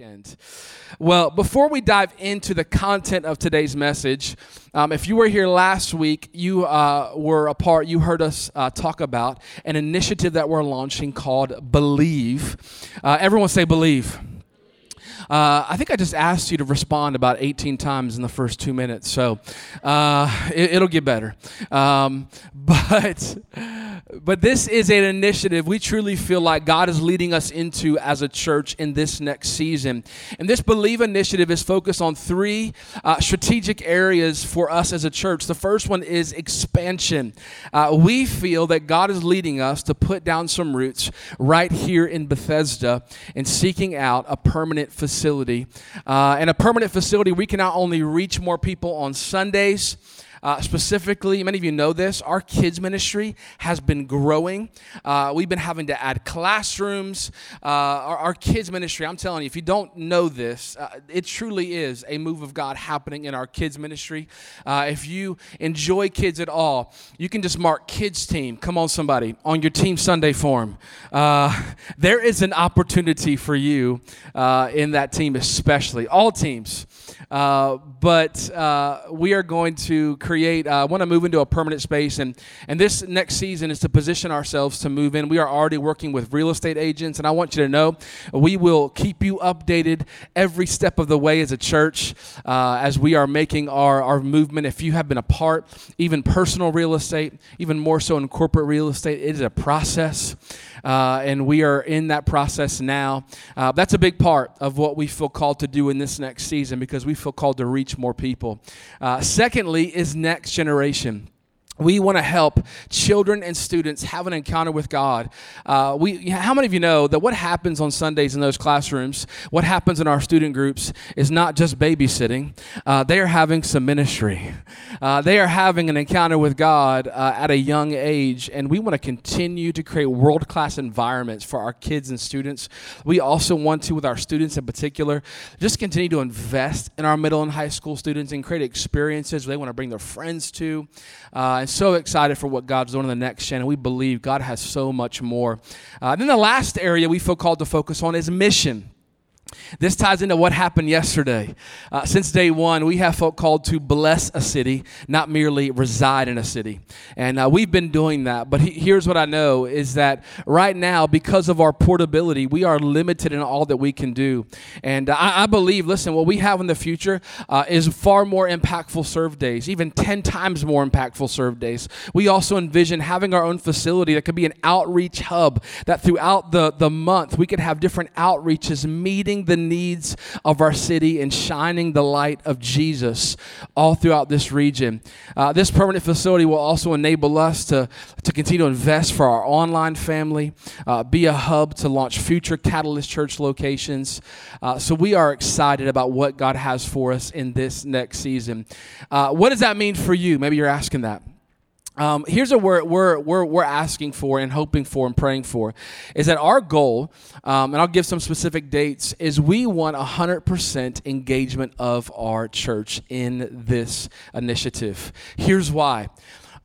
weekend. Well, before we dive into the content of today's message, um, if you were here last week, you uh, were a part, you heard us uh, talk about an initiative that we're launching called Believe. Uh, everyone say Believe. Uh, I think I just asked you to respond about 18 times in the first two minutes, so uh, it, will get better. Um, but but this is an initiative we truly feel like God is leading us into as a church in this next season. And this Believe initiative is focused on three uh, strategic areas for us as a church. The first one is expansion. Uh, we feel that God is leading us to put down some roots right here in Bethesda and seeking out a permanent facility. Uh, and a permanent facility, we can not only reach more people on Sundays, uh, specifically, many of you know this, our kids' ministry has been growing. Uh, we've been having to add classrooms. Uh, our, our, kids' ministry, I'm telling you, if you don't know this, uh, it truly is a move of God happening in our kids' ministry. Uh, if you enjoy kids at all, you can just mark kids' team. Come on, somebody, on your Team Sunday form. Uh, there is an opportunity for you in that team, especially all teams. But we are going to create, uh, want to move into a permanent space. And, and this next season is to position ourselves to move in. We are already working with real estate agents, and I want you to know we will keep you updated every step of the way as a church uh, as we are making our, our movement. If you have been a part, even personal real estate, even more so in corporate real estate, it is a process. Uh, and we are in that process now. Uh, that's a big part of what we feel called to do in this next season because we feel called to reach more people. Uh, secondly, is next generation we want to help children and students have an encounter with God. Uh, we, how many of you know that what happens on Sundays in those classrooms, what happens in our student groups, is not just babysitting? Uh, they are having some ministry. Uh, they are having an encounter with God uh, at a young age, and we want to continue to create world class environments for our kids and students. We also want to, with our students in particular, just continue to invest in our middle and high school students and create experiences they want to bring their friends to. Uh, and so excited for what God's doing in the next and we believe God has so much more. Uh, then the last area we feel called to focus on is mission. This ties into what happened yesterday. Uh, since day one, we have felt called to bless a city, not merely reside in a city. And uh, we've been doing that. But he, here's what I know is that right now, because of our portability, we are limited in all that we can do. And uh, I, I, believe, listen, what we have in the future uh, is far more impactful serve days, even 10 times more impactful serve days. We also envision having our own facility that could be an outreach hub, that throughout the, the month, we could have different outreaches, meeting the needs of our city and shining the light of Jesus all throughout this region. Uh, this permanent facility will also enable us to, to continue to invest for our online family, uh, be a hub to launch future Catalyst Church locations. Uh, so we are excited about what God has for us in this next season. Uh, what does that mean for you? Maybe you're asking that. Um, here's what we're, we're, we're, we're asking for and hoping for and praying for is that our goal, um, and I'll give some specific dates, is we want 100% engagement of our church in this initiative. Here's why.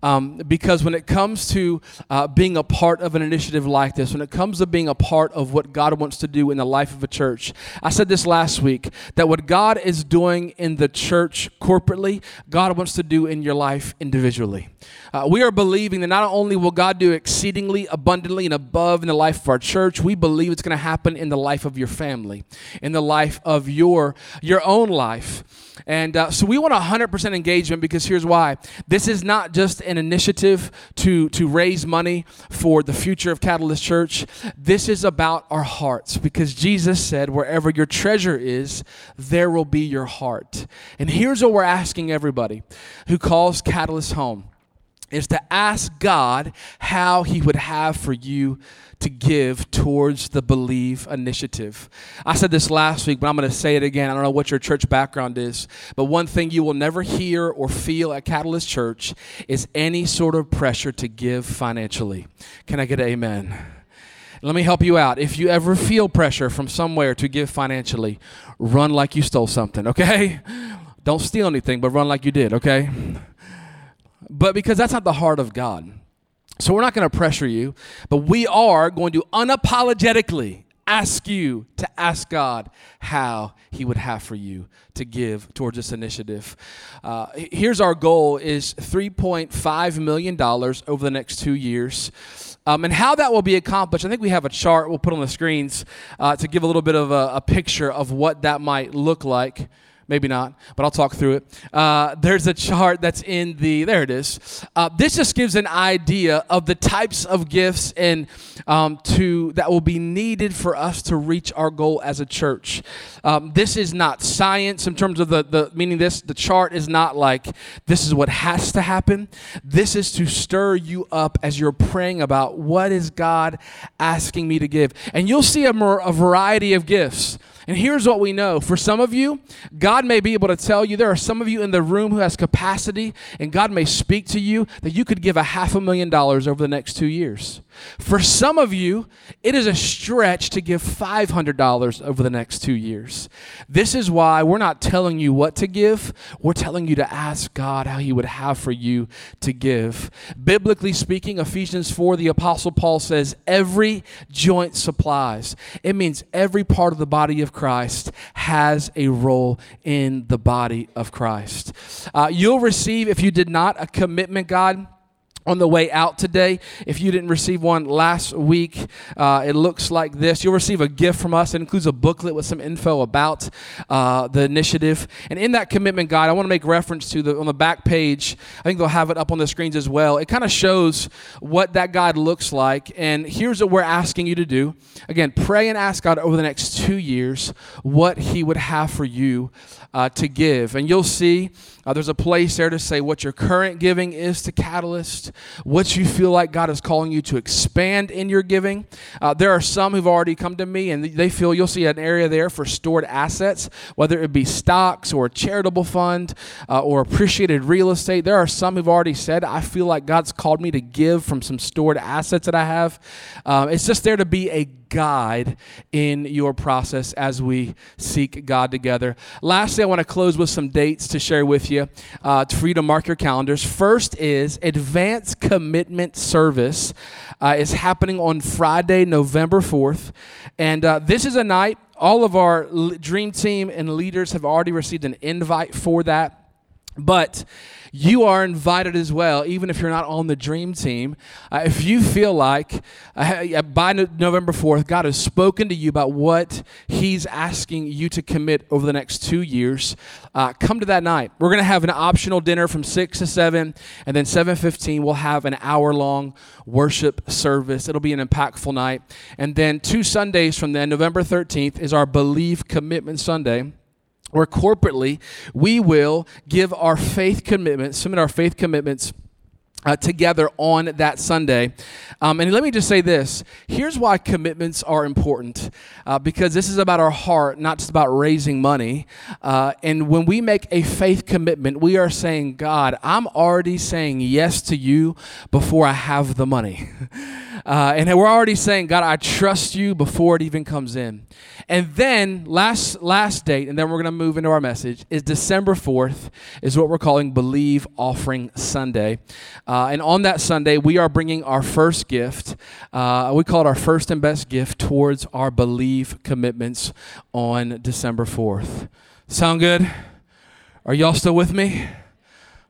Um, because when it comes to uh, being a part of an initiative like this, when it comes to being a part of what God wants to do in the life of a church, I said this last week that what God is doing in the church corporately, God wants to do in your life individually. Uh, we are believing that not only will God do exceedingly abundantly and above in the life of our church, we believe it's going to happen in the life of your family, in the life of your your own life. And uh, so we want 100% engagement because here's why. This is not just an initiative to, to raise money for the future of Catalyst Church. This is about our hearts because Jesus said, wherever your treasure is, there will be your heart. And here's what we're asking everybody who calls Catalyst home is to ask God how He would have for you to give towards the Believe initiative. I said this last week, but I'm going to say it again. I don't know what your church background is, but one thing you will never hear or feel at Catalyst Church is any sort of pressure to give financially. Can I get an amen? Let me help you out. If you ever feel pressure from somewhere to give financially, run like you stole something, okay? Don't steal anything, but run like you did, okay? But because that's not the heart of God. So we're not going to pressure you, but we are going to unapologetically ask you to ask God how He would have for you to give towards this initiative. Uh, here's our goal: is 3.5 million dollars over the next two years. Um, and how that will be accomplished, I think we have a chart we'll put on the screens uh, to give a little bit of a, a picture of what that might look like maybe not, but I'll talk through it. Uh, there's a chart that's in the, there it is. Uh, this just gives an idea of the types of gifts and um, to that will be needed for us to reach our goal as a church. Um, this is not science in terms of the, the meaning this, the chart is not like this is what has to happen. This is to stir you up as you're praying about what is God asking me to give. And you'll see a, a variety of gifts. And here's what we know for some of you, God may be able to tell you, there are some of you in the room who has capacity, and God may speak to you that you could give a half a million dollars over the next two years. For some of you, it is a stretch to give $500 over the next two years. This is why we're not telling you what to give, we're telling you to ask God how He would have for you to give. Biblically speaking, Ephesians 4, the Apostle Paul says, every joint supplies. It means every part of the body of Christ has a role in the body of Christ. Uh, you'll receive, if you did not, a commitment guide on the way out today. If you didn't receive one last week, uh, it looks like this. You'll receive a gift from us. It includes a booklet with some info about uh, the initiative. And in that commitment guide, I want to make reference to the on the back page. I think they'll have it up on the screens as well. It kind of shows what that guide looks like. And here's what we're asking you to do. Again, pray and ask God over the next two years what He would have for you uh, to give. And you'll see uh, there's a place there to say what your current giving is to Catalyst, what you feel like God is calling you to expand in your giving. Uh, there are some who've already come to me and they feel you'll see an area there for stored assets, whether it be stocks or a charitable fund uh, or appreciated real estate. There are some who've already said, I feel like God's called me to give from some stored assets that I have. Um, it's just there to be a guide in your process as we seek God together. Lastly, I want to close with some dates to share with you uh, for you to mark your calendars. First is Advanced Commitment Service uh, is happening on Friday, November 4th. And uh, this is a night, all of our dream team and leaders have already received an invite for that. But you are invited as well, even if you're not on the dream team. Uh, if you feel like uh, by no- November 4th, God has spoken to you about what He's asking you to commit over the next two years, uh, come to that night. We're going to have an optional dinner from 6 to 7, and then 7.15, we'll have an hour-long worship service. It'll be an impactful night. And then two Sundays from then, November 13th, is our Believe Commitment Sunday where corporately we will give our faith commitments, submit our faith commitments uh, together on that Sunday. Um, and let me just say this here's why commitments are important uh, because this is about our heart, not just about raising money. Uh, and when we make a faith commitment, we are saying, God, I'm already saying yes to you before I have the money. Uh, and we're already saying, God, I trust you before it even comes in. And then last last date, and then we're going to move into our message, is December 4th, is what we're calling Believe Offering Sunday. Uh, and on that Sunday, we are bringing our first gift. Uh, we call it our first and best gift towards our Believe commitments on December 4th. Sound good? Are y'all still with me?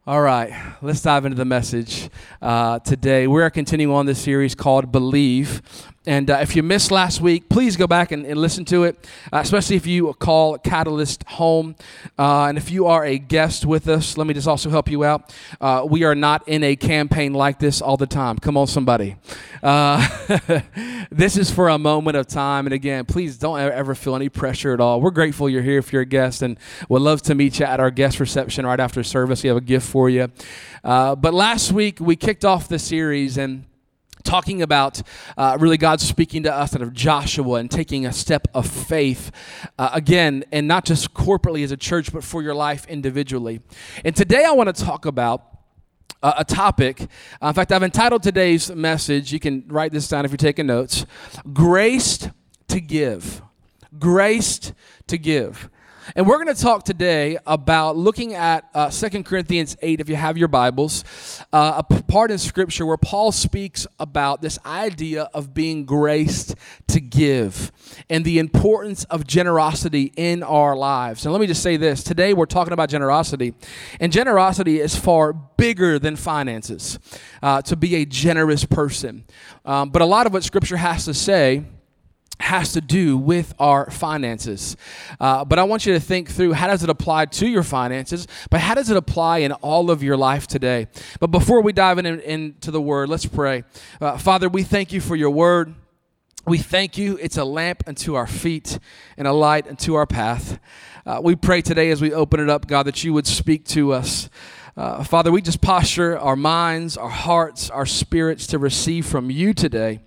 All right, let's dive into the message uh, today. We are continuing on this series called Believe. And uh, if you missed last week, please go back and, and listen to it, uh, especially if you call Catalyst home. Uh, and if you are a guest with us, let me just also help you out. Uh, we are not in a campaign like this all the time. Come on, somebody. Uh, this is for a moment of time. And again, please don't ever feel any pressure at all. We're grateful you're here if you're a guest and would love to meet you at our guest reception right after service. We have a gift for you. Uh, but last week, we kicked off the series and talking about uh, really God speaking to us out of Joshua and taking a step of faith, uh, again, and not just corporately as a church, but for your life individually. And today I want to talk about uh, a topic. Uh, in fact, I've entitled today's message, you can write this down if you're taking notes Graced to Give. Graced to Give. And we're going to talk today about looking at uh, 2 Corinthians 8, if you have your Bibles, uh, a part in Scripture where Paul speaks about this idea of being graced to give and the importance of generosity in our lives. And let me just say this today we're talking about generosity, and generosity is far bigger than finances, uh, to be a generous person. Um, but a lot of what Scripture has to say has to do with our finances. Uh, but I want you to think through how does it apply to your finances, but how does it apply in all of your life today? But before we dive in, in, into the word, let's pray. Uh, Father, we thank you for your word. We thank you. It's a lamp unto our feet and a light unto our path. Uh, we pray today as we open it up, God, that you would speak to us. Uh, Father, we just posture our minds, our hearts, our spirits to receive from you today.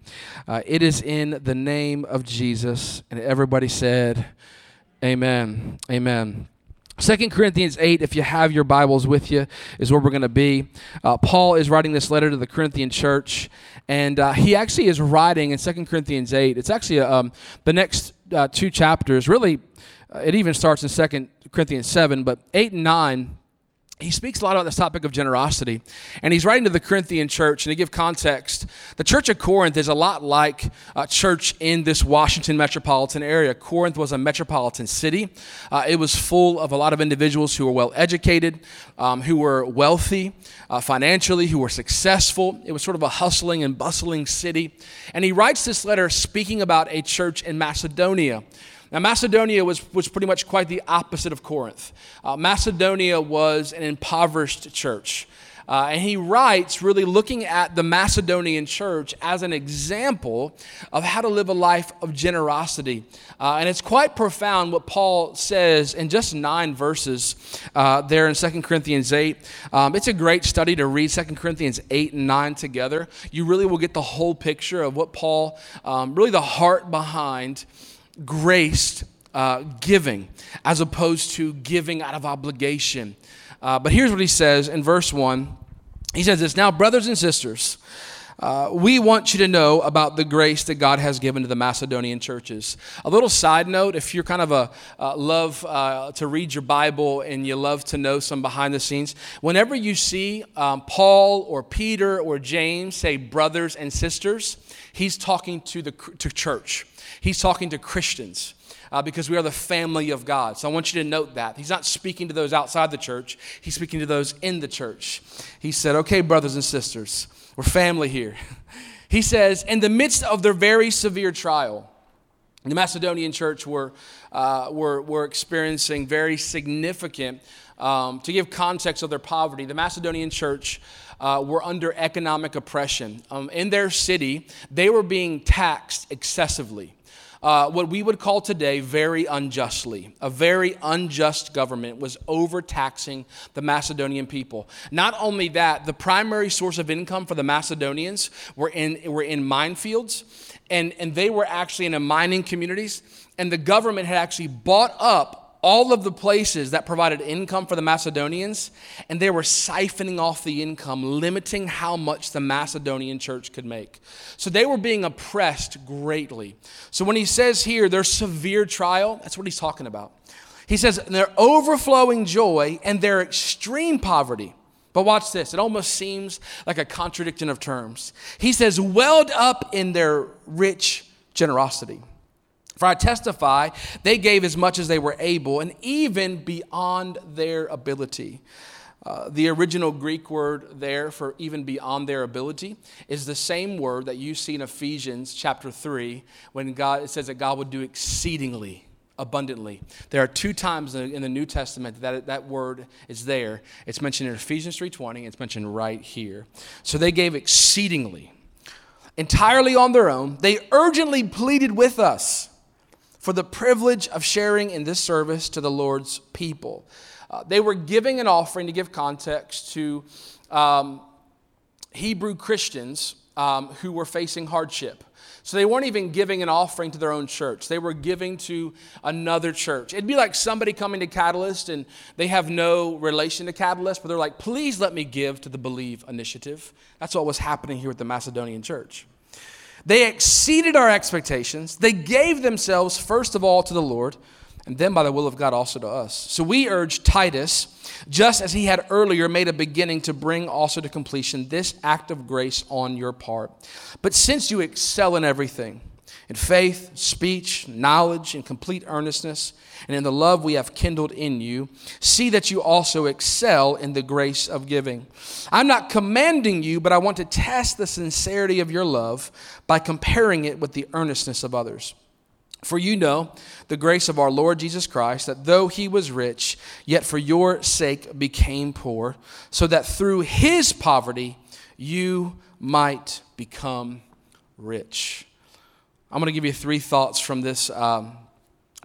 Uh, it is in the name of Jesus. And everybody said, Amen. Amen. Second Corinthians 8, if you have your Bibles with you, is where we're going to be. Uh, Paul is writing this letter to the Corinthian church, and uh, he actually is writing in Second Corinthians 8. It's actually um, the next uh, two chapters. Really, uh, it even starts in Second Corinthians 7, but 8 and 9 he speaks a lot about this topic of generosity. And he's writing to the Corinthian church, and to give context, the church of Corinth is a lot like a church in this Washington metropolitan area. Corinth was a metropolitan city. Uh, it was full of a lot of individuals who were well educated, um, who were wealthy uh, financially, who were successful. It was sort of a hustling and bustling city. And he writes this letter speaking about a church in Macedonia now, Macedonia was, was pretty much quite the opposite of Corinth. Uh, Macedonia was an impoverished church. Uh, and he writes, really looking at the Macedonian church as an example of how to live a life of generosity. Uh, and it's quite profound what Paul says in just nine verses uh, there in 2 Corinthians 8. Um, it's a great study to read 2 Corinthians 8 and 9 together. You really will get the whole picture of what Paul, um, really the heart behind graced uh, giving as opposed to giving out of obligation. Uh, but here's what he says in verse 1 He says this Now, brothers and sisters, uh, we want you to know about the grace that God has given to the Macedonian churches. A little side note if you're kind of a uh, love uh, to read your Bible and you love to know some behind the scenes, whenever you see um, Paul or Peter or James say brothers and sisters, he's talking to the to church. He's talking to Christians. Uh, because we are the family of God. So I want you to note that. He's not speaking to those outside the church, he's speaking to those in the church. He said, Okay, brothers and sisters, we're family here. He says, In the midst of their very severe trial, the Macedonian church were, uh, were, were experiencing very significant, um, to give context of their poverty, the Macedonian church uh, were under economic oppression. Um, in their city, they were being taxed excessively uh, what we would call today very unjustly. A very unjust government was overtaxing the Macedonian people. Not only that, the primary source of income for the Macedonians were in, were in minefields, and, and they were actually in a mining communities, and the government had actually bought up all of the places that provided income for the Macedonians, and they were siphoning off the income, limiting how much the Macedonian church could make. So they were being oppressed greatly. So when he says here, their severe trial, that's what he's talking about. He says, their overflowing joy and their extreme poverty. But watch this, it almost seems like a contradiction of terms. He says, welled up in their rich generosity. For I testify, they gave as much as they were able, and even beyond their ability. Uh, the original Greek word there for even beyond their ability is the same word that you see in Ephesians chapter 3 when God, it says that God would do exceedingly abundantly. There are two times in the New Testament that that word is there. It's mentioned in Ephesians 3:20, it's mentioned right here. So they gave exceedingly entirely on their own. They urgently pleaded with us for the privilege of sharing in this service to the Lord's people. Uh, they were giving an offering to give context to um, Hebrew Christians um, who were facing hardship. So they weren't even giving an offering to their own church. They were giving to another church. It'd be like somebody coming to Catalyst and they have no relation to Catalyst, but they're like, please let me give to the Believe initiative. That's what was happening here with the Macedonian church. They exceeded our expectations. They gave themselves, first of all, to the Lord. and then by the will of God also to us. So we urge Titus, just as he had earlier made a beginning to bring also to completion this act of grace on your part. But since you excel in everything, in faith, speech, knowledge, and complete earnestness, and in the love we have kindled in you, see that you also excel in the grace of giving. I'm not commanding you, but I want to test the sincerity of your love by comparing it with the earnestness of others. For you know the grace of our Lord Jesus Christ, that though he was rich, yet for your sake became poor, so that through his poverty you might become rich. I'm going to give you three thoughts from this um,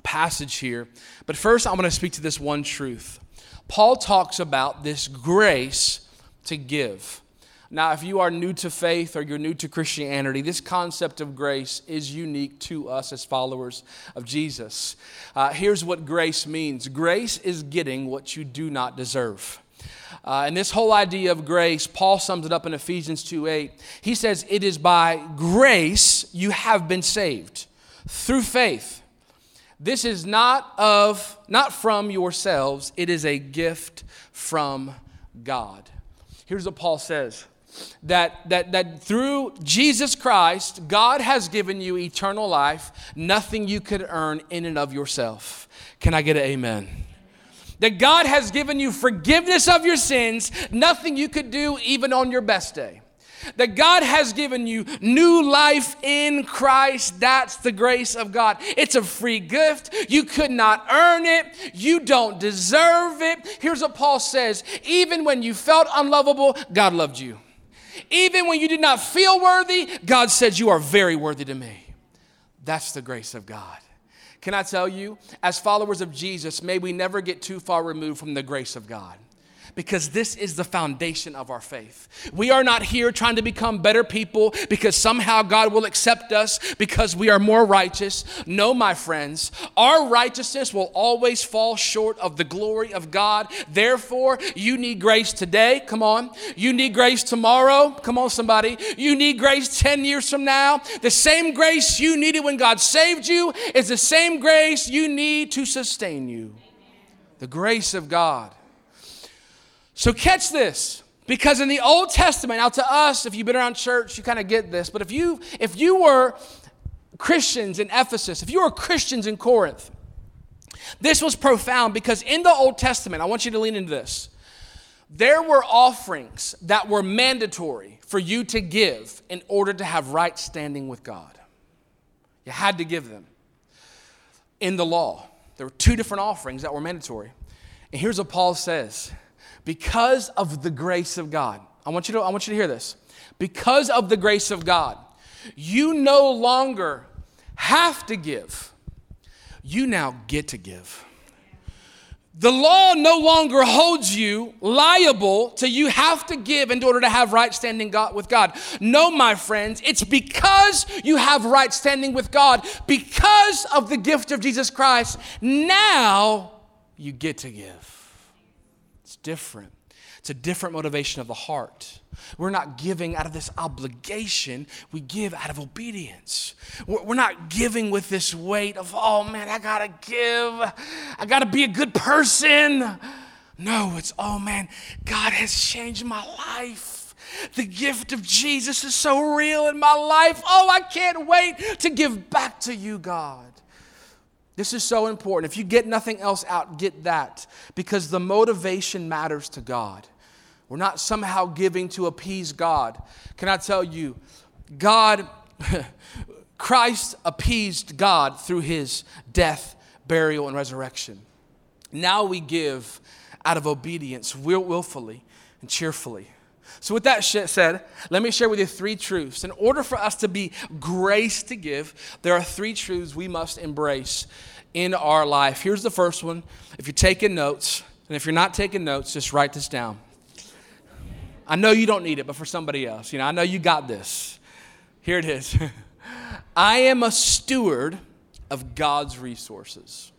passage here. But first, I'm going to speak to this one truth. Paul talks about this grace to give. Now, if you are new to faith or you're new to Christianity, this concept of grace is unique to us as followers of Jesus. Uh, here's what grace means grace is getting what you do not deserve. Uh, and this whole idea of grace, Paul sums it up in Ephesians 2 8. He says, It is by grace you have been saved through faith. This is not of not from yourselves, it is a gift from God. Here's what Paul says that, that, that through Jesus Christ, God has given you eternal life, nothing you could earn in and of yourself. Can I get an amen? That God has given you forgiveness of your sins, nothing you could do even on your best day. That God has given you new life in Christ. That's the grace of God. It's a free gift. You could not earn it. You don't deserve it. Here's what Paul says Even when you felt unlovable, God loved you. Even when you did not feel worthy, God said, You are very worthy to me. That's the grace of God. Can I tell you, as followers of Jesus, may we never get too far removed from the grace of God because this is the foundation of our faith. We are not here trying to become better people because somehow God will accept us because we are more righteous. No, my friends, our righteousness will always fall short of the glory of God. Therefore, you need grace today. Come on. You need grace tomorrow. Come on, somebody. You need grace 10 years from now. The same grace you needed when God saved you is the same grace you need to sustain you. The grace of God. So catch this. Because in the Old Testament, now to us, if you've been around church, you kind of get this. But if you if you were Christians in Ephesus, if you were Christians in Corinth, this was profound because in the Old Testament, I want you to lean into this. There were offerings that were mandatory for you to give in order to have right standing with God. You had to give them. In the law, there were two different offerings that were mandatory. And here's what Paul says because of the grace of God. I want you to, I want you to hear this. Because of the grace of God, you no longer have to give, you now get to give. The law no longer holds you liable to you have to give in order to have right standing God, with God. No, my friends, it's because you have right standing with God, because of the gift of Jesus Christ, now you get to give different. It's a different motivation of the heart. We're not giving out of this obligation, we give out of obedience. We're not giving with this weight of, oh man, I gotta give, I gotta be a good person. No, it's, oh man, God has changed my life. The gift of Jesus is so real in my life. Oh, I can't wait to give back to you, God. This is so important. If you get nothing else out, get that because the motivation matters to God. We're not somehow giving to appease God. Can I tell you, God, Christ appeased God through his death, burial, and resurrection. Now we give out of obedience, willfully and cheerfully. So, with that said, let me share with you three truths. In order for us to be grace to give, there are three truths we must embrace in our life. Here's the first one. If you're taking notes, and if you're not taking notes, just write this down. I know you don't need it, but for somebody else, you know, I know you got this. Here it is I am a steward of God's resources.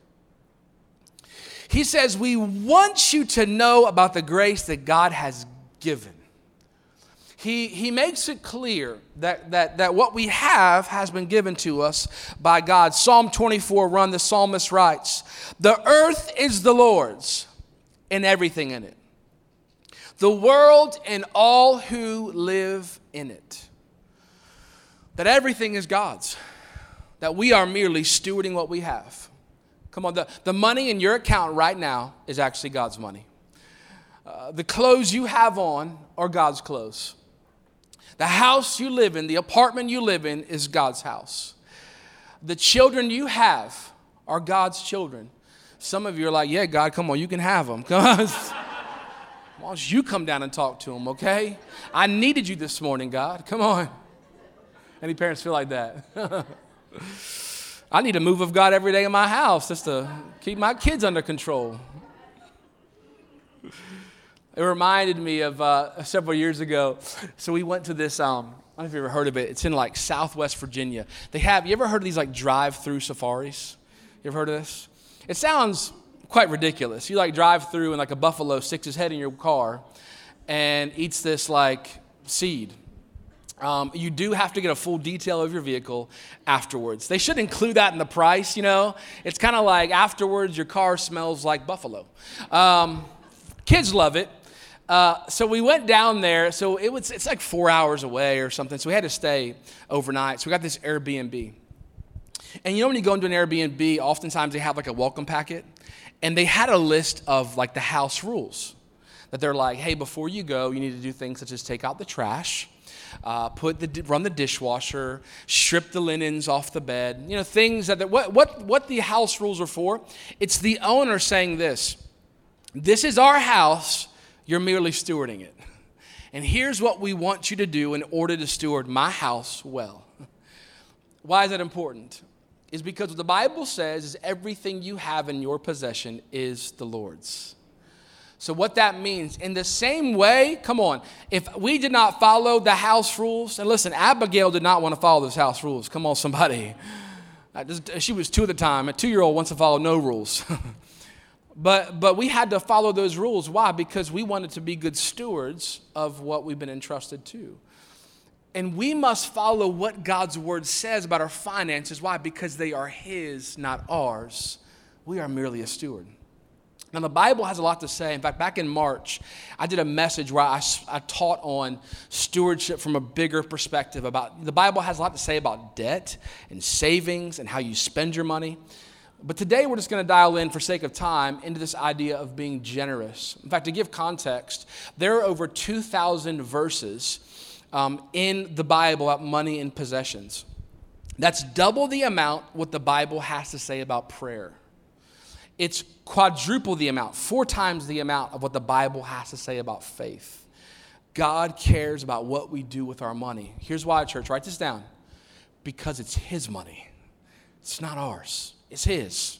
He says, We want you to know about the grace that God has given. He, he makes it clear that, that, that what we have has been given to us by God. Psalm 24 run, the psalmist writes, The earth is the Lord's and everything in it, the world and all who live in it. That everything is God's, that we are merely stewarding what we have. Come on, the, the money in your account right now is actually God's money. Uh, the clothes you have on are God's clothes. The house you live in, the apartment you live in, is God's house. The children you have are God's children. Some of you are like, yeah, God, come on, you can have them. Why don't you come down and talk to them, okay? I needed you this morning, God. Come on. Any parents feel like that? I need a move of God every day in my house just to keep my kids under control. It reminded me of uh, several years ago. So we went to this. Um, I don't know if you've ever heard of it. It's in like Southwest Virginia. They have. You ever heard of these like drive-through safaris? You ever heard of this? It sounds quite ridiculous. You like drive through and like a buffalo sticks his head in your car and eats this like seed. Um, you do have to get a full detail of your vehicle afterwards. They should include that in the price, you know? It's kind of like afterwards your car smells like buffalo. Um, kids love it. Uh, so we went down there. So it was it's like four hours away or something. So we had to stay overnight. So we got this Airbnb. And you know when you go into an Airbnb, oftentimes they have like a welcome packet, and they had a list of like the house rules that they're like, hey, before you go, you need to do things such as take out the trash. Uh, put the run the dishwasher, strip the linens off the bed. You know things that what what what the house rules are for. It's the owner saying this. This is our house. You're merely stewarding it. And here's what we want you to do in order to steward my house well. Why is that important? Is because what the Bible says is everything you have in your possession is the Lord's. So, what that means, in the same way, come on, if we did not follow the house rules, and listen, Abigail did not want to follow those house rules. Come on, somebody. She was two at the time. A two year old wants to follow no rules. But, but we had to follow those rules. Why? Because we wanted to be good stewards of what we've been entrusted to. And we must follow what God's word says about our finances. Why? Because they are His, not ours. We are merely a steward. Now, the Bible has a lot to say. In fact, back in March, I did a message where I, I taught on stewardship from a bigger perspective. About the Bible has a lot to say about debt and savings and how you spend your money. But today we're just going to dial in, for sake of time, into this idea of being generous. In fact, to give context, there are over 2,000 verses um, in the Bible about money and possessions. That's double the amount what the Bible has to say about prayer. It's quadruple the amount, four times the amount of what the Bible has to say about faith. God cares about what we do with our money. Here's why, church, write this down because it's His money, it's not ours. It's His.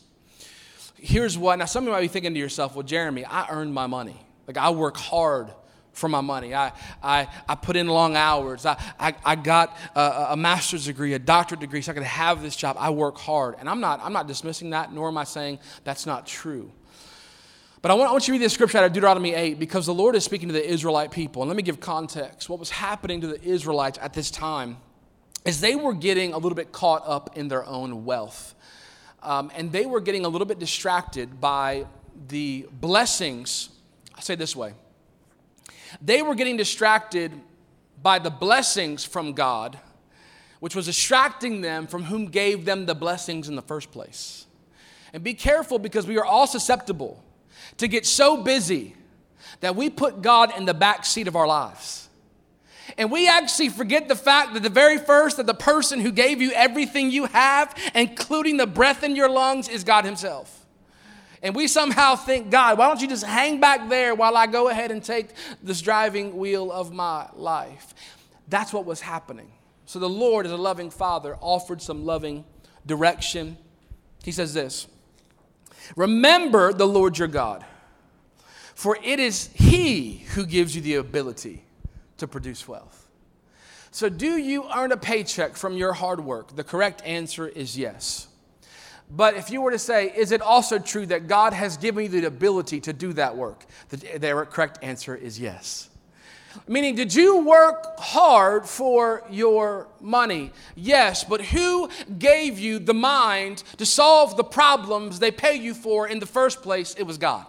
Here's what, now some of you might be thinking to yourself, well, Jeremy, I earned my money. Like I work hard for my money. I, I, I put in long hours. I, I, I got a, a, master's degree, a doctorate degree, so I could have this job. I work hard. And I'm not, I'm not dismissing that, nor am I saying that's not true. But I want, I want you to read this scripture out of Deuteronomy 8 because the Lord is speaking to the Israelite people. And let me give context. What was happening to the Israelites at this time is they were getting a little bit caught up in their own wealth. Um, and they were getting a little bit distracted by the blessings. I'll say this way they were getting distracted by the blessings from God, which was distracting them from whom gave them the blessings in the first place. And be careful because we are all susceptible to get so busy that we put God in the back seat of our lives. And we actually forget the fact that the very first that the person who gave you everything you have, including the breath in your lungs, is God Himself. And we somehow think, God, why don't you just hang back there while I go ahead and take this driving wheel of my life? That's what was happening. So the Lord, as a loving Father, offered some loving direction. He says this Remember the Lord your God, for it is He who gives you the ability to produce wealth. So, do you earn a paycheck from your hard work? The correct answer is yes. But if you were to say, is it also true that God has given you the ability to do that work? The, the correct answer is yes. Meaning, did you work hard for your money? Yes, but who gave you the mind to solve the problems they pay you for in the first place? It was God.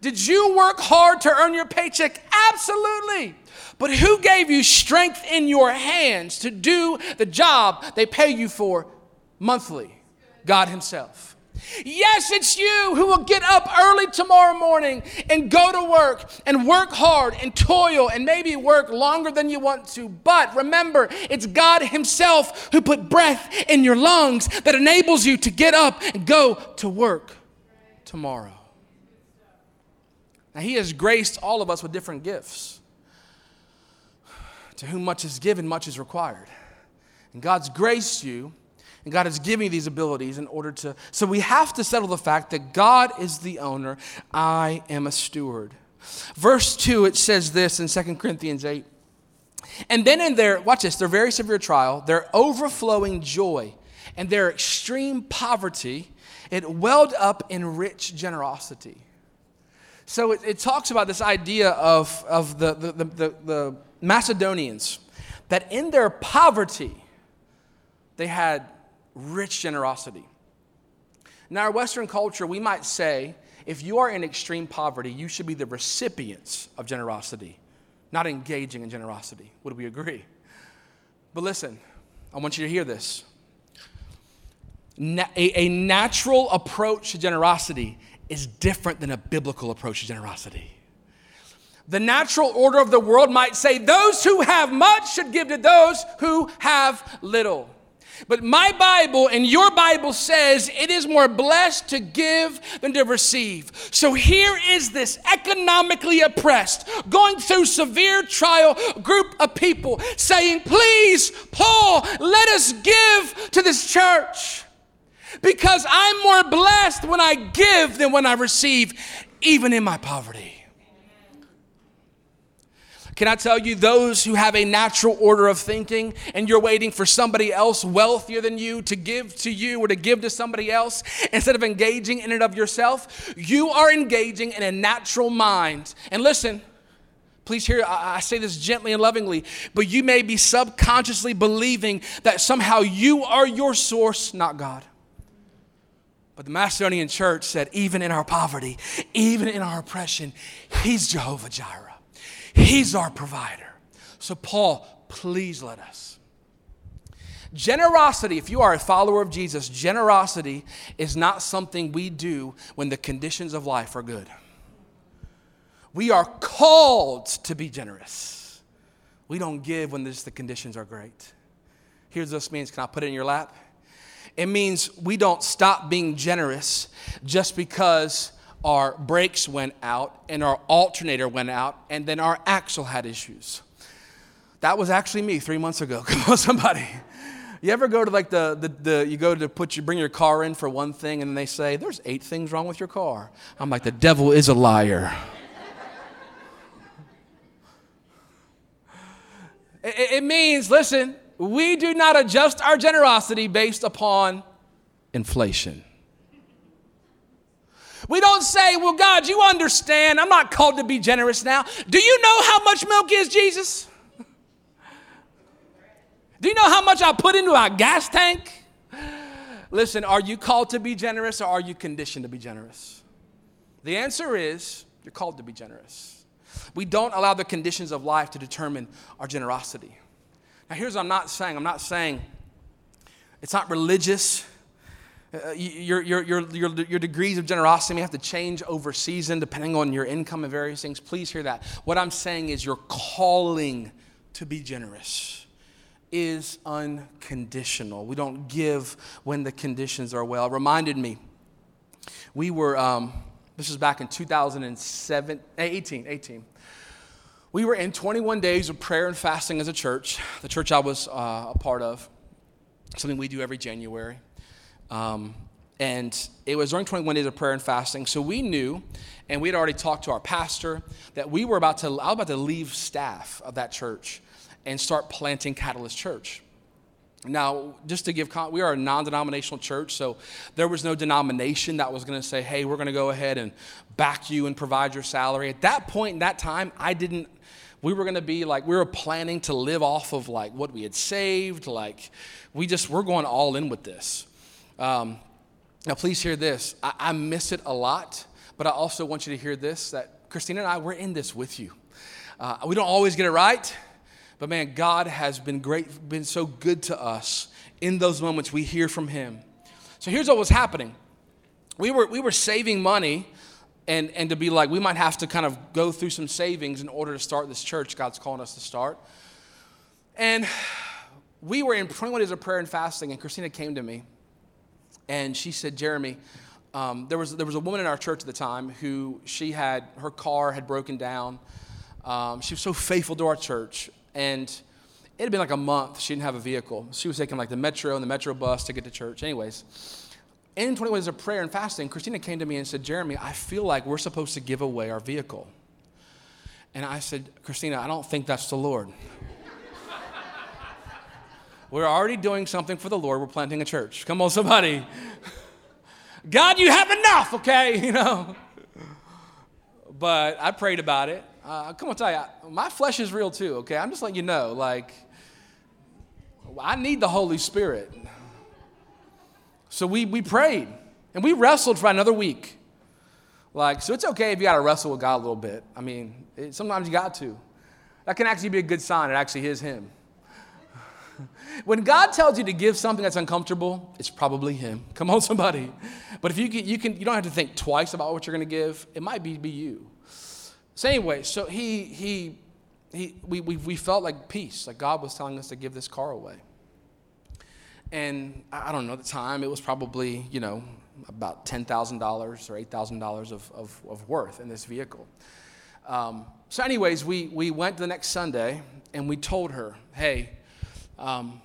Did you work hard to earn your paycheck? Absolutely. But who gave you strength in your hands to do the job they pay you for monthly? God Himself. Yes, it's you who will get up early tomorrow morning and go to work and work hard and toil and maybe work longer than you want to. But remember, it's God Himself who put breath in your lungs that enables you to get up and go to work tomorrow. Now, He has graced all of us with different gifts. To whom much is given, much is required. And God's graced you and God is giving these abilities in order to. So we have to settle the fact that God is the owner, I am a steward. Verse 2, it says this in 2 Corinthians 8. And then in their, watch this, their very severe trial, their overflowing joy and their extreme poverty, it welled up in rich generosity. So it, it talks about this idea of, of the, the, the, the Macedonians, that in their poverty, they had rich generosity. In our Western culture, we might say if you are in extreme poverty, you should be the recipients of generosity, not engaging in generosity. Would we agree? But listen, I want you to hear this. Na- a, a natural approach to generosity is different than a biblical approach to generosity. The natural order of the world might say those who have much should give to those who have little. But my Bible and your Bible says it is more blessed to give than to receive. So here is this economically oppressed, going through severe trial group of people saying, Please, Paul, let us give to this church. Because I'm more blessed when I give than when I receive, even in my poverty. Can I tell you, those who have a natural order of thinking and you're waiting for somebody else wealthier than you to give to you or to give to somebody else instead of engaging in it of yourself, you are engaging in a natural mind. And listen, Please hear, I say this gently and lovingly, but you may be subconsciously believing that somehow you are your source, not God. But the Macedonian church said, even in our poverty, even in our oppression, He's Jehovah Jireh. He's our provider. So, Paul, please let us. Generosity, if you are a follower of Jesus, generosity is not something we do when the conditions of life are good. We are called to be generous. We don't give when the conditions are great. Here's what this means. Can I put it in your lap? It means we don't stop being generous just because our brakes went out and our alternator went out and then our axle had issues. That was actually me three months ago. Come on, somebody. You ever go to like the, the, the, you go to put you bring your car in for one thing and then they say, there's eight things wrong with your car. I'm like, the devil is a liar. it, it means, listen, we do not adjust our generosity based upon inflation. We don't say, Well, God, you understand, I'm not called to be generous now. Do you know how much milk is, Jesus? Do you know how much I put into our gas tank? Listen, are you called to be generous or are you conditioned to be generous? The answer is you're called to be generous. We don't allow the conditions of life to determine our generosity. Now, here's what I'm not saying I'm not saying it's not religious uh, your, your, your, your, your degrees of generosity may have to change over season depending on your income and various things. Please hear that. What I'm saying is your calling to be generous is unconditional. We don't give when the conditions are well. Reminded me, we were, um, this was back in 2007, 18, 18. We were in 21 days of prayer and fasting as a church, the church I was uh, a part of, something we do every January. Um, and it was during 21 days of prayer and fasting. So we knew, and we had already talked to our pastor, that we were about to, I was about to leave staff of that church and start planting Catalyst Church. Now, just to give, we are a non denominational church, so there was no denomination that was going to say, hey, we're going to go ahead and back you and provide your salary. At that point in that time, I didn't, we were going to be like, we were planning to live off of like what we had saved. Like, we just, we're going all in with this. Um, now, please hear this. I, I miss it a lot, but I also want you to hear this that Christina and I, we're in this with you. Uh, we don't always get it right, but man, God has been great, been so good to us in those moments we hear from Him. So here's what was happening. We were, we were saving money and, and to be like, we might have to kind of go through some savings in order to start this church God's calling us to start. And we were in 21 days of prayer and fasting, and Christina came to me and she said, Jeremy, um, there, was, there was a woman in our church at the time who she had, her car had broken down. Um, she was so faithful to our church. And it had been like a month she didn't have a vehicle. She was taking like the metro and the metro bus to get to church. Anyways, in 21 days of prayer and fasting, Christina came to me and said, Jeremy, I feel like we're supposed to give away our vehicle. And I said, Christina, I don't think that's the Lord. We're already doing something for the Lord. We're planting a church. Come on, somebody. God, you have enough, okay? You know. But I prayed about it. Uh, come on, tell you, my flesh is real too, okay? I'm just letting you know, like, I need the Holy Spirit. So we, we prayed and we wrestled for another week. Like, so it's okay if you got to wrestle with God a little bit. I mean, it, sometimes you got to. That can actually be a good sign. It actually is Him. When God tells you to give something that's uncomfortable, it's probably Him. Come on, somebody. But if you can, you can, you don't have to think twice about what you're going to give. It might be, be you. So anyway, so he, he, he, we, we, we felt like peace, like God was telling us to give this car away. And I don't know, the time, it was probably, you know, about $10,000 or $8,000 of, of, of worth in this vehicle. Um, so, anyways, we, we went the next Sunday and we told her, hey, um,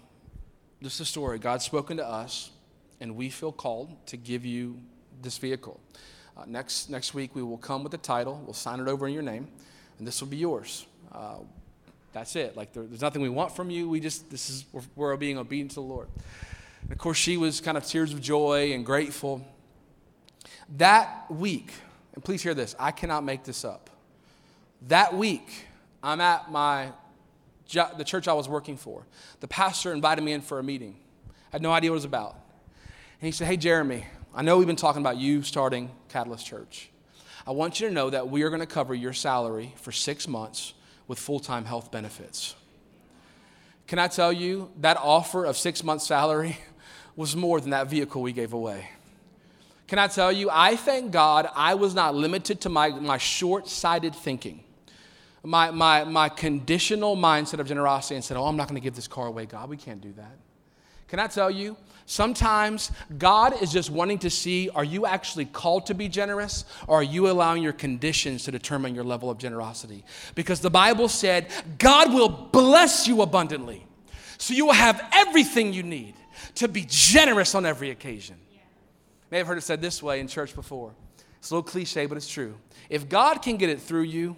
this is a story. God's spoken to us, and we feel called to give you this vehicle. Uh, next, next week, we will come with the title, we'll sign it over in your name, and this will be yours. Uh, that's it. Like, there, there's nothing we want from you. We just, this is, we're, we're being obedient to the Lord. And of course, she was kind of tears of joy and grateful. That week, and please hear this, I cannot make this up. That week, I'm at my the church I was working for. The pastor invited me in for a meeting. I had no idea what it was about. And he said, Hey, Jeremy, I know we've been talking about you starting Catalyst Church. I want you to know that we are going to cover your salary for six months with full time health benefits. Can I tell you, that offer of six months' salary was more than that vehicle we gave away. Can I tell you, I thank God I was not limited to my, my short sighted thinking, my, my, my conditional mindset of generosity and said, Oh, I'm not going to give this car away, God. We can't do that. Can I tell you, Sometimes God is just wanting to see are you actually called to be generous or are you allowing your conditions to determine your level of generosity? Because the Bible said God will bless you abundantly. So you will have everything you need to be generous on every occasion. You may have heard it said this way in church before. It's a little cliche, but it's true. If God can get it through you,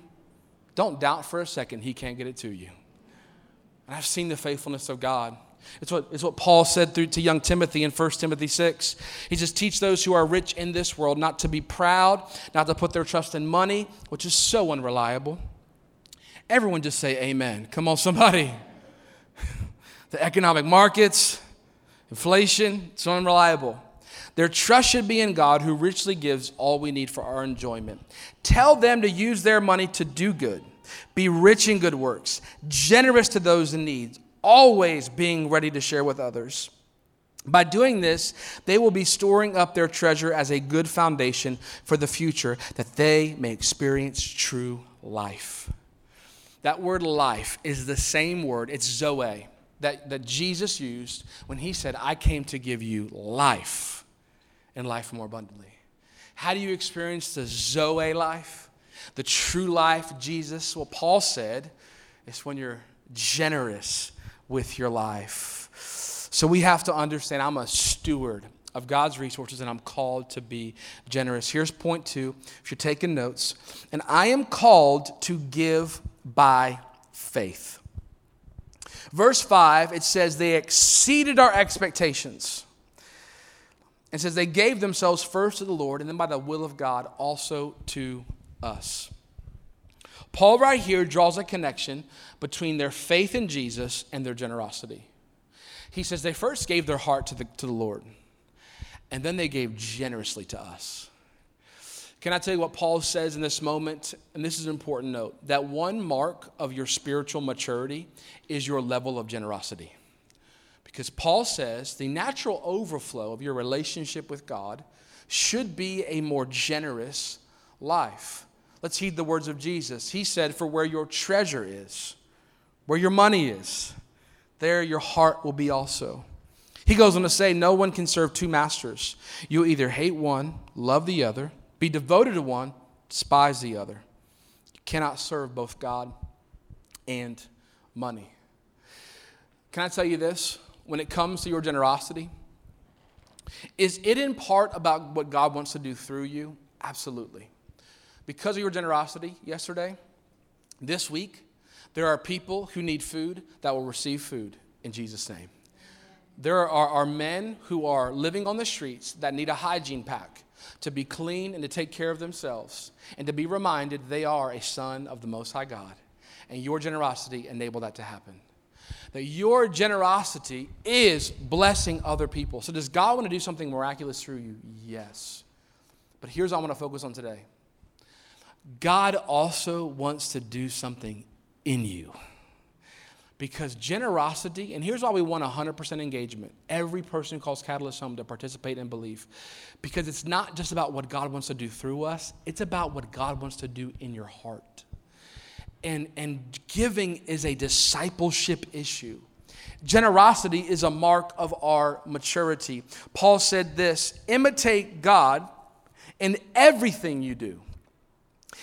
don't doubt for a second He can't get it to you. And I've seen the faithfulness of God it's what, it's what Paul said through to young Timothy in 1 Timothy 6. He says, Teach those who are rich in this world not to be proud, not to put their trust in money, which is so unreliable. Everyone just say amen. Come on, somebody. the economic markets, inflation, so unreliable. Their trust should be in God who richly gives all we need for our enjoyment. Tell them to use their money to do good. Be rich in good works, generous to those in need always being ready to share with others. By doing this, they will be storing up their treasure as a good foundation for the future that they may experience true life. That word life is the same word, it's Zoe, that, that Jesus used when he said, I came to give you life and life more abundantly. How do you experience the Zoe life? The true life, Jesus, Well, Paul said, it's when you're generous with your life. So we have to understand I'm a steward of God's resources and I'm called to be generous. Here's point two, if you're taking notes. And I am called to give by faith. Verse 5, it says, They exceeded our expectations. It says, They gave themselves first to the Lord and then by the will of God also to us. Paul, right here, draws a connection between their faith in Jesus and their generosity. He says they first gave their heart to the, to the Lord, and then they gave generously to us. Can I tell you what Paul says in this moment? And this is an important note that one mark of your spiritual maturity is your level of generosity. Because Paul says the natural overflow of your relationship with God should be a more generous life. Let's heed the words of Jesus. He said, For where your treasure is, where your money is, there your heart will be also. He goes on to say, No one can serve two masters. You either hate one, love the other, be devoted to one, despise the other. You cannot serve both God and money. Can I tell you this? When it comes to your generosity, is it in part about what God wants to do through you? Absolutely. Because of your generosity yesterday, this week, there are people who need food that will receive food in Jesus' name. There are, are men who are living on the streets that need a hygiene pack to be clean and to take care of themselves and to be reminded they are a son of the Most High God. And your generosity enabled that to happen. That your generosity is blessing other people. So, does God want to do something miraculous through you? Yes. But here's what I want to focus on today God also wants to do something in you. Because generosity, and here's why we want 100% engagement. Every person calls Catalyst home to participate in belief. Because it's not just about what God wants to do through us, it's about what God wants to do in your heart. And, and giving is a discipleship issue. Generosity is a mark of our maturity. Paul said this imitate God in everything you do.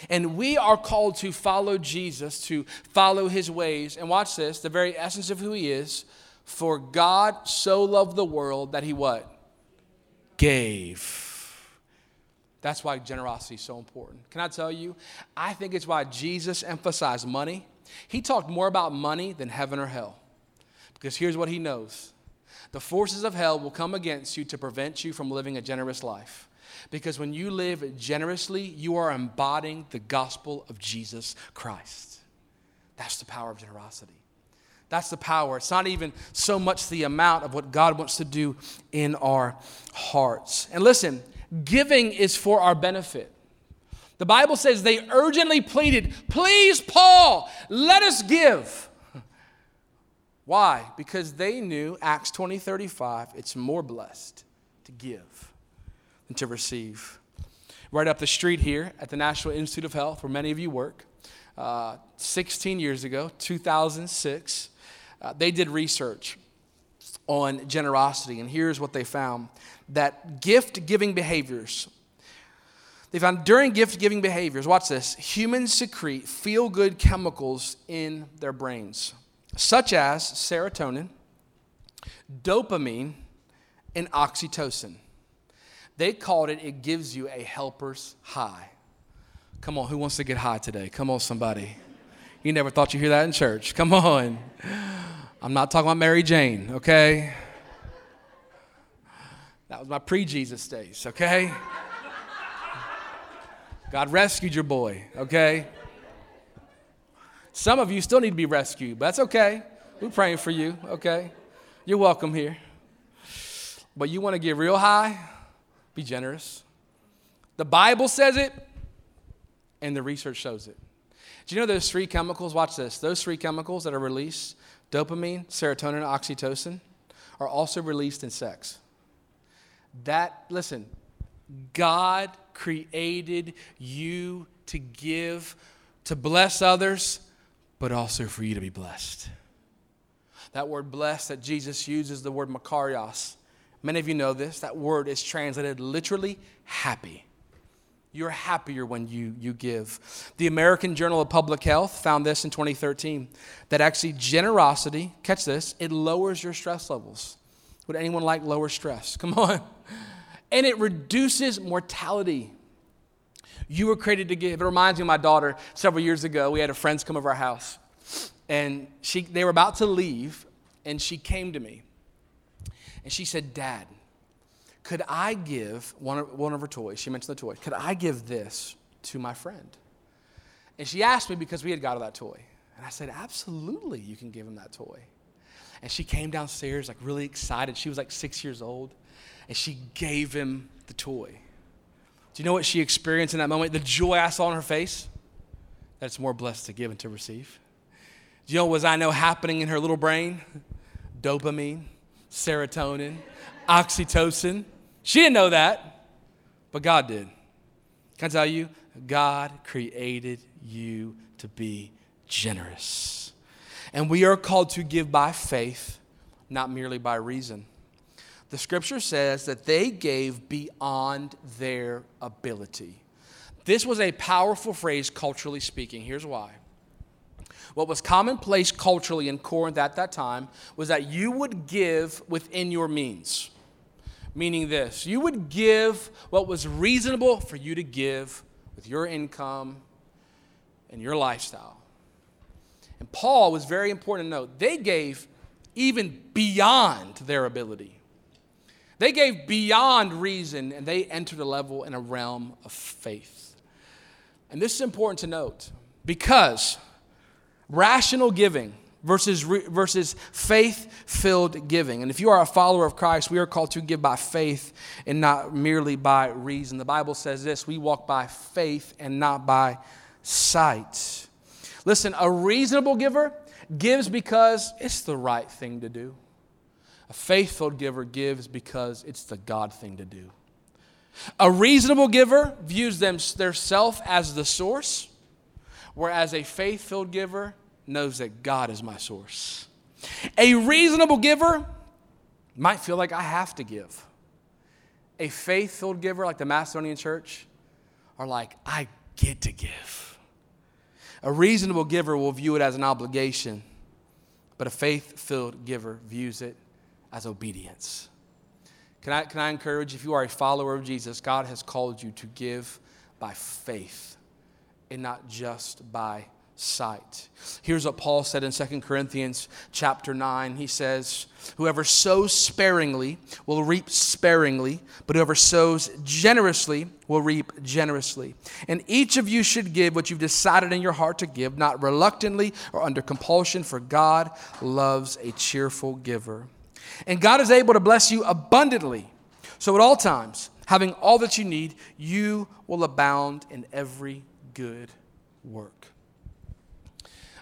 And we are called to follow Jesus, to follow his ways. And watch this, the very essence of who he is. For God so loved the world that he what? Gave. That's why generosity is so important. Can I tell you? I think it's why Jesus emphasized money. He talked more about money than heaven or hell. Because here's what he knows the forces of hell will come against you to prevent you from living a generous life. Because when you live generously, you are embodying the gospel of Jesus Christ. That's the power of generosity. That's the power. It's not even so much the amount of what God wants to do in our hearts. And listen, giving is for our benefit. The Bible says they urgently pleaded, Please, Paul, let us give. Why? Because they knew, Acts 20 35, it's more blessed to give than to receive. Right up the street here at the National Institute of Health, where many of you work, uh, 16 years ago, 2006, uh, they did research on generosity, and here's what they found that gift giving behaviors, they found during gift giving behaviors, watch this, humans secrete feel good chemicals in their brains, such as serotonin, dopamine, and oxytocin. They called it, it gives you a helper's high. Come on, who wants to get high today? Come on, somebody. You never thought you'd hear that in church. Come on. I'm not talking about Mary Jane, okay? That was my pre Jesus days, okay? God rescued your boy, okay? Some of you still need to be rescued, but that's okay. We're praying for you, okay? You're welcome here. But you want to get real high? Be generous. The Bible says it, and the research shows it. Do you know those three chemicals? Watch this. Those three chemicals that are released dopamine, serotonin, oxytocin are also released in sex. That, listen, God created you to give, to bless others, but also for you to be blessed. That word blessed that Jesus uses, the word makarios, Many of you know this. That word is translated literally happy. You're happier when you, you give. The American Journal of Public Health found this in 2013 that actually generosity, catch this, it lowers your stress levels. Would anyone like lower stress? Come on. And it reduces mortality. You were created to give. It reminds me of my daughter several years ago. We had a friends come over our house, and she, they were about to leave, and she came to me. And she said, Dad, could I give one of, one of her toys? She mentioned the toy. Could I give this to my friend? And she asked me because we had got her that toy. And I said, Absolutely, you can give him that toy. And she came downstairs, like really excited. She was like six years old. And she gave him the toy. Do you know what she experienced in that moment? The joy I saw on her face? That it's more blessed to give and to receive. Do you know what was I know happening in her little brain? Dopamine, serotonin, oxytocin. She didn't know that, but God did. Can I tell you? God created you to be generous. And we are called to give by faith, not merely by reason. The scripture says that they gave beyond their ability. This was a powerful phrase, culturally speaking. Here's why. What was commonplace culturally in Corinth at that time was that you would give within your means. Meaning this you would give what was reasonable for you to give with your income and your lifestyle. And Paul was very important to note. They gave even beyond their ability. They gave beyond reason and they entered a level in a realm of faith. And this is important to note because rational giving versus, versus faith filled giving. And if you are a follower of Christ, we are called to give by faith and not merely by reason. The Bible says this we walk by faith and not by sight. Listen, a reasonable giver gives because it's the right thing to do. A faithful giver gives because it's the God thing to do. A reasonable giver views them, their self as the source, whereas a faith filled giver knows that God is my source. A reasonable giver might feel like I have to give. A faith filled giver, like the Macedonian church, are like, I get to give. A reasonable giver will view it as an obligation, but a faith filled giver views it as obedience. Can I, can I encourage, if you are a follower of Jesus, God has called you to give by faith and not just by sight. Here's what Paul said in 2 Corinthians chapter 9. He says, Whoever sows sparingly will reap sparingly, but whoever sows generously will reap generously. And each of you should give what you've decided in your heart to give, not reluctantly or under compulsion, for God loves a cheerful giver. And God is able to bless you abundantly. So at all times, having all that you need, you will abound in every good work.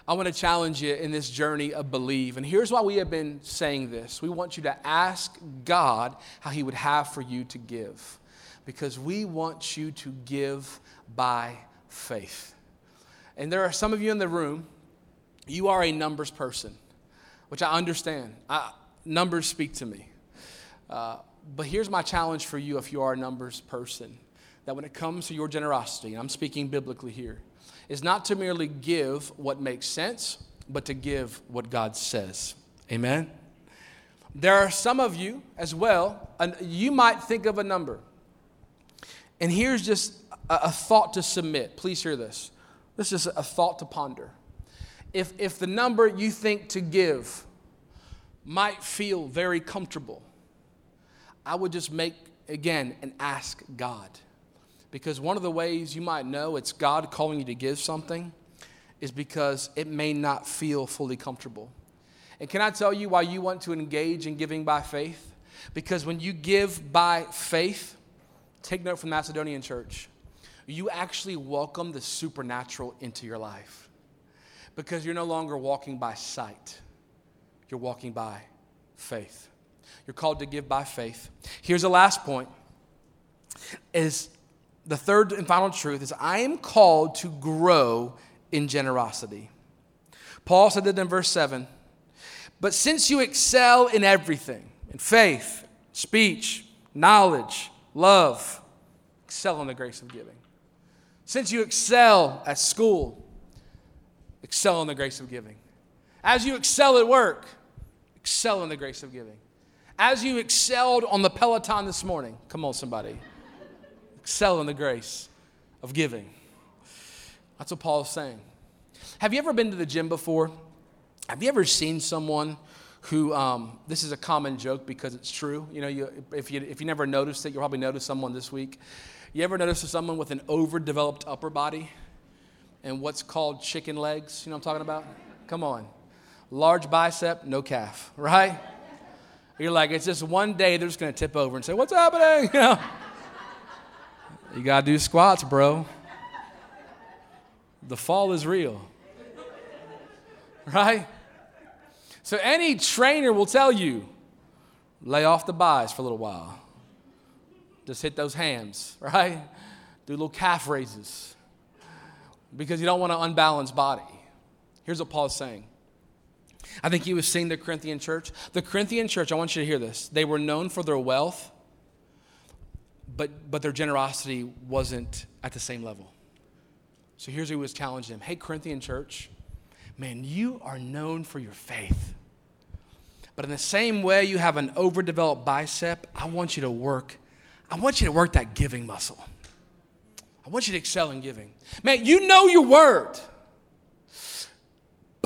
I want to challenge you in this journey of believe. And here's why we have been saying this we want you to ask God how He would have for you to give, because we want you to give by faith. And there are some of you in the room, you are a numbers person, which I understand. I, numbers speak to me. Uh, but here's my challenge for you if you are a numbers person that when it comes to your generosity, and I'm speaking biblically here, is not to merely give what makes sense, but to give what God says. Amen? There are some of you as well, and you might think of a number. And here's just a, a thought to submit. Please hear this. This is a thought to ponder. If, if the number you think to give might feel very comfortable, I would just make, again, and ask God because one of the ways you might know it's God calling you to give something is because it may not feel fully comfortable. And can I tell you why you want to engage in giving by faith? Because when you give by faith, take note from Macedonian church, you actually welcome the supernatural into your life. Because you're no longer walking by sight, you're walking by faith. You're called to give by faith. Here's the last point is the third and final truth is I am called to grow in generosity. Paul said that in verse 7 But since you excel in everything, in faith, speech, knowledge, love, excel in the grace of giving. Since you excel at school, excel in the grace of giving. As you excel at work, excel in the grace of giving. As you excelled on the Peloton this morning, come on, somebody excel in the grace of giving. That's what Paul is saying. Have you ever been to the gym before? Have you ever seen someone who, um, this is a common joke because it's true. You know, you, if, you, if you never noticed it, you'll probably notice someone this week. You ever notice someone with an overdeveloped upper body? and what's called chicken legs. You know what I'm talking about? Come on. Large bicep, no calf, right? You're like, it's just one day they're just to tip over and say, What's happening? You, know? you got to do squats, bro. The fall is real, right? So, any trainer will tell you lay off the buys for a little while. Just hit those hams, right? Do little calf raises because you don't want an unbalanced body. Here's what Paul's saying. I think he was seeing the Corinthian church. The Corinthian church, I want you to hear this. They were known for their wealth, but, but their generosity wasn't at the same level. So here's who he was challenging them Hey, Corinthian church, man, you are known for your faith. But in the same way you have an overdeveloped bicep, I want you to work. I want you to work that giving muscle. I want you to excel in giving. Man, you know your word,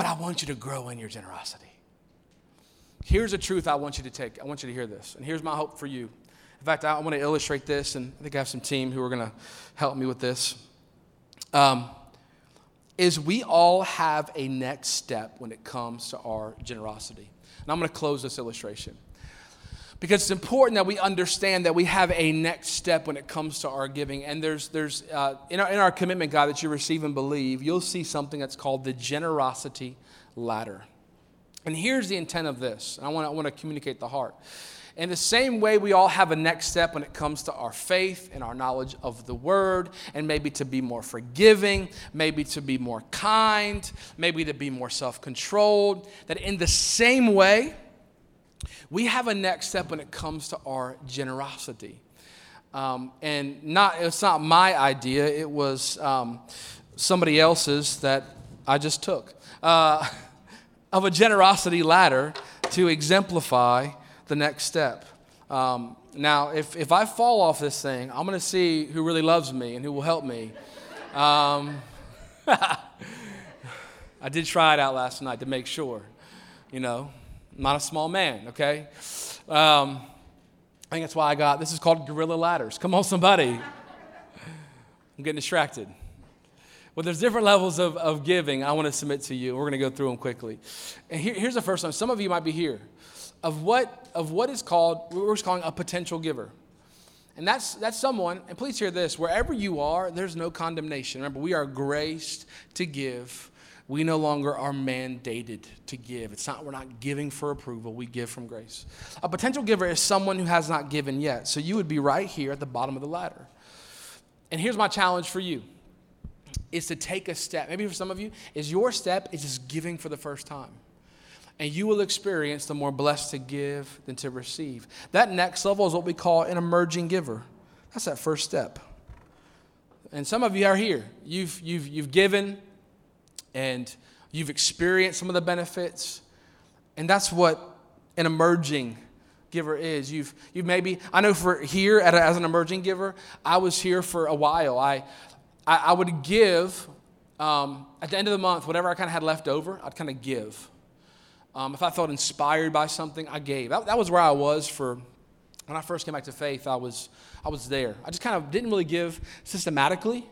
but I want you to grow in your generosity. Here's a truth I want you to take. I want you to hear this. And here's my hope for you. In fact, I want to illustrate this, and I think I have some team who are going to help me with this. Um, is we all have a next step when it comes to our generosity. And I'm going to close this illustration because it's important that we understand that we have a next step when it comes to our giving. And there's, there's uh, in, our, in our commitment guide that you receive and believe, you'll see something that's called the generosity ladder. And here's the intent of this. I want, to communicate the heart. In the same way, we all have a next step when it comes to our faith and our knowledge of the word, and maybe to be more forgiving, maybe to be more kind, maybe to be more self controlled. That in the same way, we have a next step when it comes to our generosity. Um, and not, it's not my idea, it was um, somebody else's that I just took uh, of a generosity ladder to exemplify the next step. Um, now, if, if I fall off this thing, I'm going to see who really loves me and who will help me. Um, I did try it out last night to make sure, you know. I'm not a small man, okay? Um, I think that's why I got this is called gorilla ladders. Come on, somebody. I'm getting distracted. Well, there's different levels of, of giving I want to submit to you. We're going to go through them quickly. And here, here's the first one. Some of you might be here of what, of what is called, we're just calling a potential giver. And that's, that's someone, and please hear this wherever you are, there's no condemnation. Remember, we are graced to give we no longer are mandated to give. It's not, we're not giving for approval, we give from grace. A potential giver is someone who has not given yet. So you would be right here at the bottom of the ladder. And here's my challenge for you is to take a step. Maybe for some of you, is your step is just giving for the first time. And you will experience the more blessed to give than to receive. That next level is what we call an emerging giver. That's that first step. And some of you are here. You've, you've, you've given, and you've experienced some of the benefits. And that's what an emerging giver is. You've, you've maybe, I know for here a, as an emerging giver, I was here for a while. I, I, I would give um, at the end of the month, whatever I kind of had left over, I'd kind of give. Um, if I felt inspired by something, I gave. That, that was where I was for when I first came back to faith. I was, I was there. I just kind of didn't really give systematically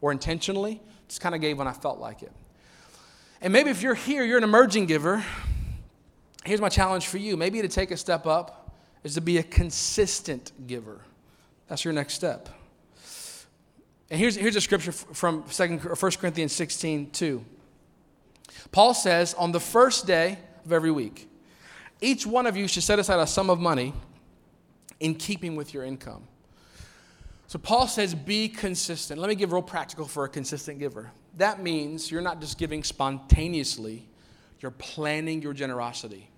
or intentionally, just kind of gave when I felt like it. And maybe if you're here, you're an emerging giver. Here's my challenge for you. Maybe to take a step up is to be a consistent giver. That's your next step. And here's, here's a scripture from 2, 1 Corinthians 16, 2. Paul says, On the first day of every week, each one of you should set aside a sum of money in keeping with your income. So Paul says, Be consistent. Let me give real practical for a consistent giver that means you're not just giving spontaneously, you're planning your generosity.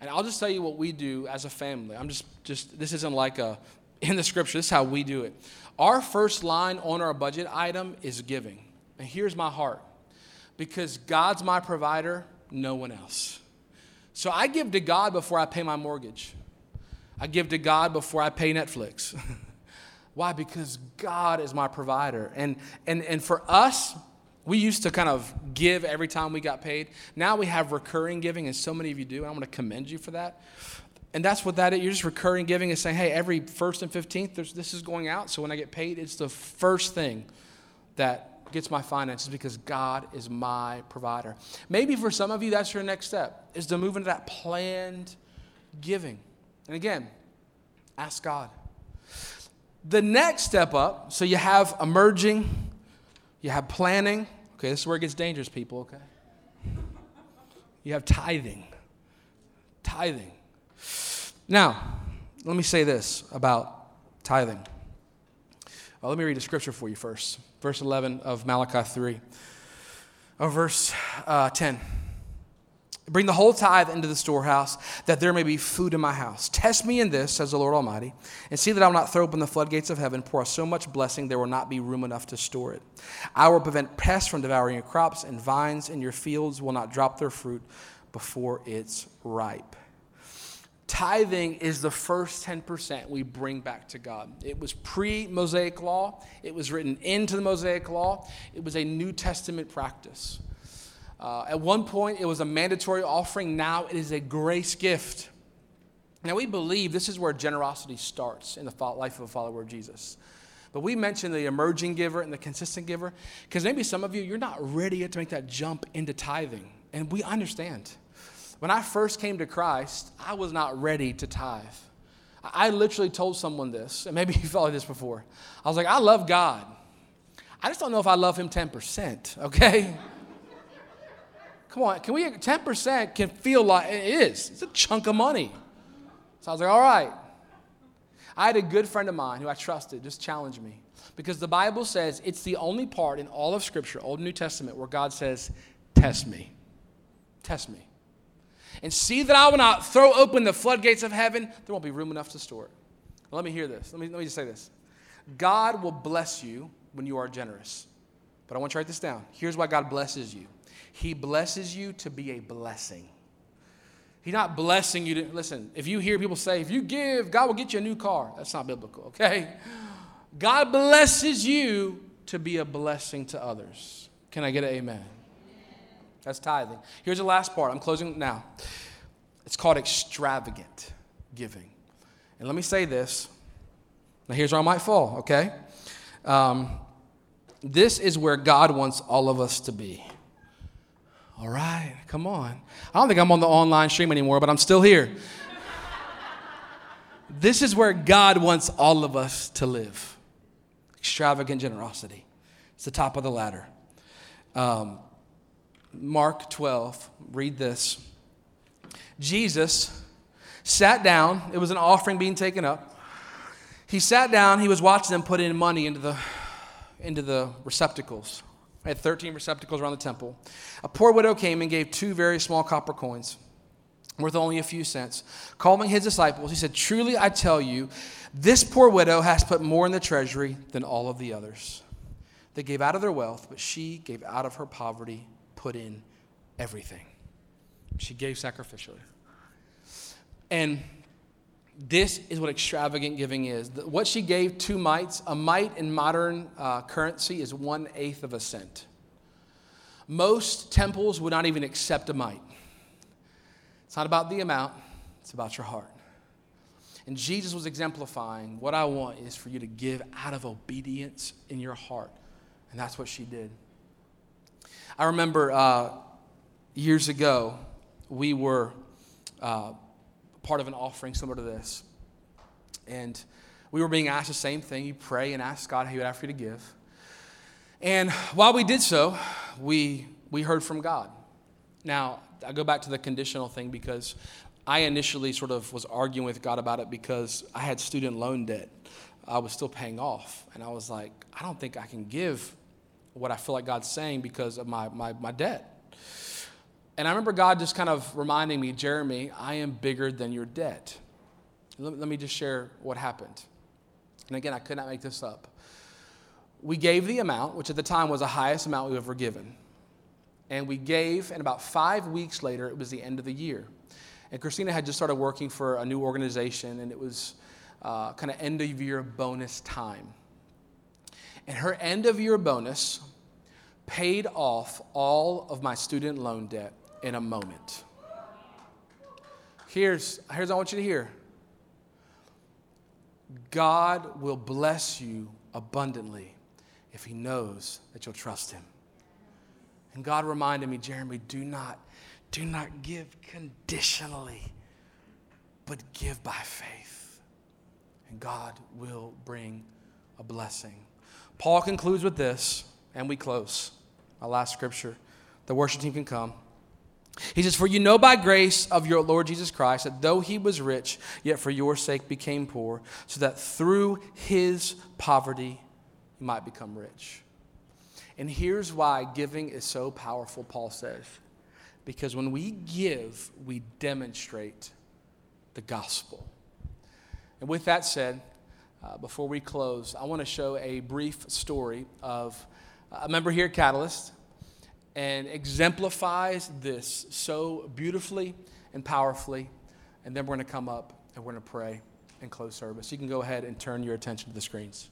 And I'll just tell you what we do as a family. I'm just, just this isn't like a, in the scripture, this is how we do it. Our first line on our budget item is giving. And here's my heart because God's my provider, no one else. So I give to God before I pay my mortgage. I give to God before I pay Netflix. Why? Because God is my provider. And, and, and for us, we used to kind of give every time we got paid. Now we have recurring giving, and so many of you do. And I want to commend you for that. And that's what that is. You're just recurring giving and saying, hey, every first and 15th, this is going out. So when I get paid, it's the first thing that gets my finances because God is my provider. Maybe for some of you, that's your next step, is to move into that planned giving. And again, ask God. The next step up, so you have emerging, you have planning. Okay, this is where it gets dangerous, people, okay? You have tithing. Tithing. Now, let me say this about tithing. Well, let me read a scripture for you first. Verse 11 of Malachi 3. Or verse uh, 10. Bring the whole tithe into the storehouse, that there may be food in my house. Test me in this, says the Lord Almighty, and see that I will not throw open the floodgates of heaven, pour out so much blessing there will not be room enough to store it. I will prevent pests from devouring your crops, and vines in your fields will not drop their fruit before it's ripe. Tithing is the first 10% we bring back to God. It was pre Mosaic law, it was written into the Mosaic law, it was a New Testament practice. Uh, at one point, it was a mandatory offering. Now it is a grace gift. Now, we believe this is where generosity starts in the life of a follower of Jesus. But we mentioned the emerging giver and the consistent giver because maybe some of you, you're not ready yet to make that jump into tithing. And we understand. When I first came to Christ, I was not ready to tithe. I literally told someone this, and maybe you've felt this before. I was like, I love God. I just don't know if I love Him 10%, okay? Come on, can we, 10% can feel like it is. It's a chunk of money. So I was like, all right. I had a good friend of mine who I trusted just challenge me because the Bible says it's the only part in all of Scripture, Old and New Testament, where God says, test me. Test me. And see that I will not throw open the floodgates of heaven, there won't be room enough to store it. Let me hear this. Let me, let me just say this. God will bless you when you are generous. But I want you to write this down. Here's why God blesses you he blesses you to be a blessing. He's not blessing you to, listen, if you hear people say, if you give, God will get you a new car. That's not biblical, okay? God blesses you to be a blessing to others. Can I get an amen? That's tithing. Here's the last part. I'm closing now. It's called extravagant giving. And let me say this. Now, here's where I might fall, okay? Um, this is where God wants all of us to be. All right, come on. I don't think I'm on the online stream anymore, but I'm still here. this is where God wants all of us to live extravagant generosity. It's the top of the ladder. Um, Mark 12, read this. Jesus sat down, it was an offering being taken up. He sat down, he was watching them put in money into the, into the receptacles. I had 13 receptacles around the temple. A poor widow came and gave two very small copper coins, worth only a few cents. Calling his disciples, he said, Truly I tell you, this poor widow has put more in the treasury than all of the others. They gave out of their wealth, but she gave out of her poverty, put in everything. She gave sacrificially. And this is what extravagant giving is. What she gave, two mites, a mite in modern uh, currency is one eighth of a cent. Most temples would not even accept a mite. It's not about the amount, it's about your heart. And Jesus was exemplifying what I want is for you to give out of obedience in your heart. And that's what she did. I remember uh, years ago, we were. Uh, part of an offering similar to this. And we were being asked the same thing. You pray and ask God how you would ask you to give. And while we did so, we, we heard from God. Now, I go back to the conditional thing because I initially sort of was arguing with God about it because I had student loan debt. I was still paying off. And I was like, I don't think I can give what I feel like God's saying because of my, my, my debt. And I remember God just kind of reminding me, Jeremy, I am bigger than your debt. Let, let me just share what happened. And again, I could not make this up. We gave the amount, which at the time was the highest amount we've ever given. And we gave, and about five weeks later, it was the end of the year. And Christina had just started working for a new organization, and it was uh, kind of end of year bonus time. And her end of year bonus paid off all of my student loan debt in a moment. Here's, here's what I want you to hear God will bless you abundantly if he knows that you'll trust him. And God reminded me, Jeremy, do not, do not give conditionally, but give by faith. And God will bring a blessing. Paul concludes with this, and we close. Our last scripture. The worship team can come. He says, For you know by grace of your Lord Jesus Christ that though he was rich, yet for your sake became poor, so that through his poverty you might become rich. And here's why giving is so powerful, Paul says. Because when we give, we demonstrate the gospel. And with that said, uh, before we close, I want to show a brief story of a member here at Catalyst and exemplifies this so beautifully and powerfully. And then we're going to come up and we're going to pray and close service. You can go ahead and turn your attention to the screens.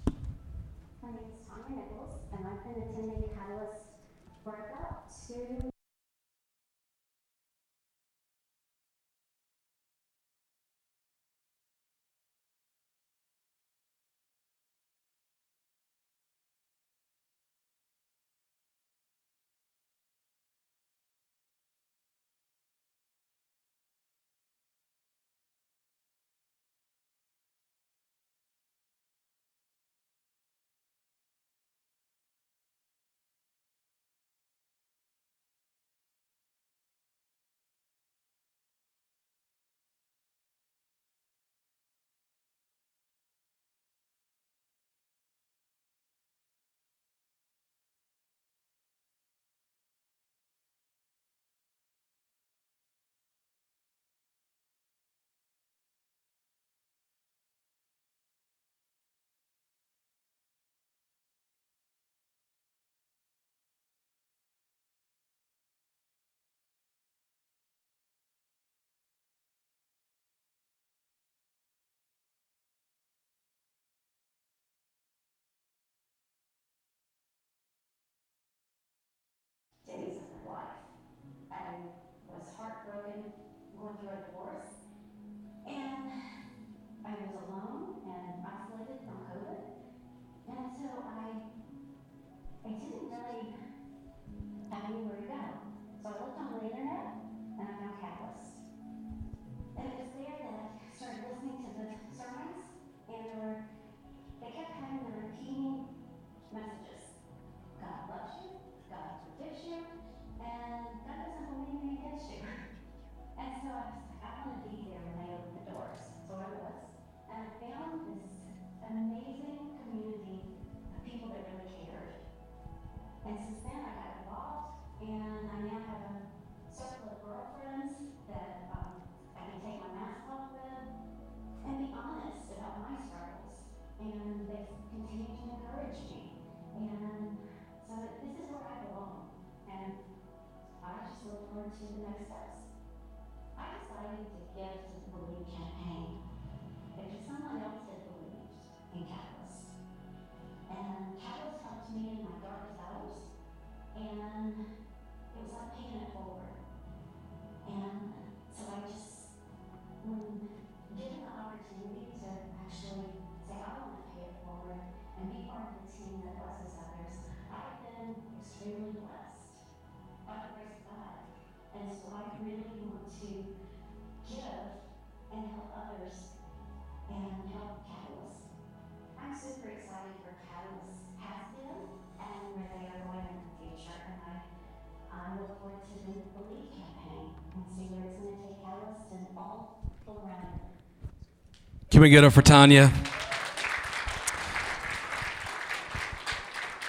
Can we get up for Tanya?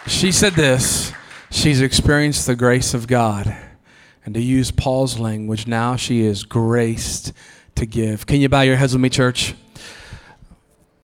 She said this she's experienced the grace of God. And to use Paul's language, now she is graced to give. Can you bow your heads with me, church?